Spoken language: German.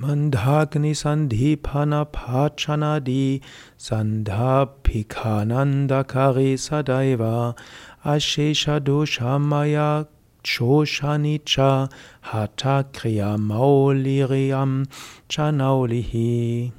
Mandhagni Sandhipana Pachanadi Sandhapikananda Kari Sadaiva Ashesha Doshamaya Choshanicha Hatha Kriya Mauliriyam Chanaulihi